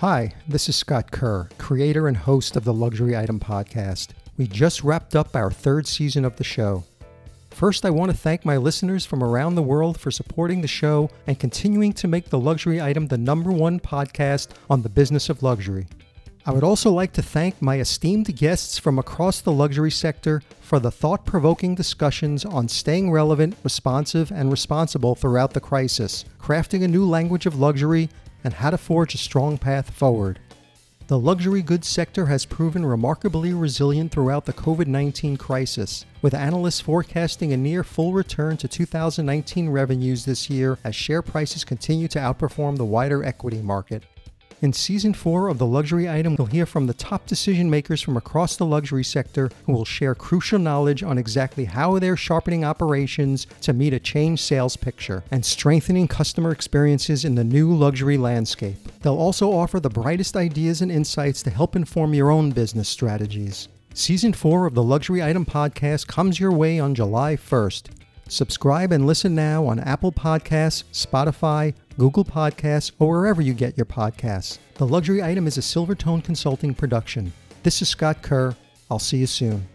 Hi, this is Scott Kerr, creator and host of the Luxury Item Podcast. We just wrapped up our third season of the show. First, I want to thank my listeners from around the world for supporting the show and continuing to make the Luxury Item the number one podcast on the business of luxury. I would also like to thank my esteemed guests from across the luxury sector for the thought provoking discussions on staying relevant, responsive, and responsible throughout the crisis, crafting a new language of luxury, and how to forge a strong path forward. The luxury goods sector has proven remarkably resilient throughout the COVID 19 crisis, with analysts forecasting a near full return to 2019 revenues this year as share prices continue to outperform the wider equity market. In season four of the luxury item, you'll hear from the top decision makers from across the luxury sector who will share crucial knowledge on exactly how they're sharpening operations to meet a changed sales picture and strengthening customer experiences in the new luxury landscape. They'll also offer the brightest ideas and insights to help inform your own business strategies. Season 4 of the Luxury Item Podcast comes your way on July 1st. Subscribe and listen now on Apple Podcasts, Spotify, Google Podcasts, or wherever you get your podcasts. The Luxury Item is a Silvertone Consulting production. This is Scott Kerr. I'll see you soon.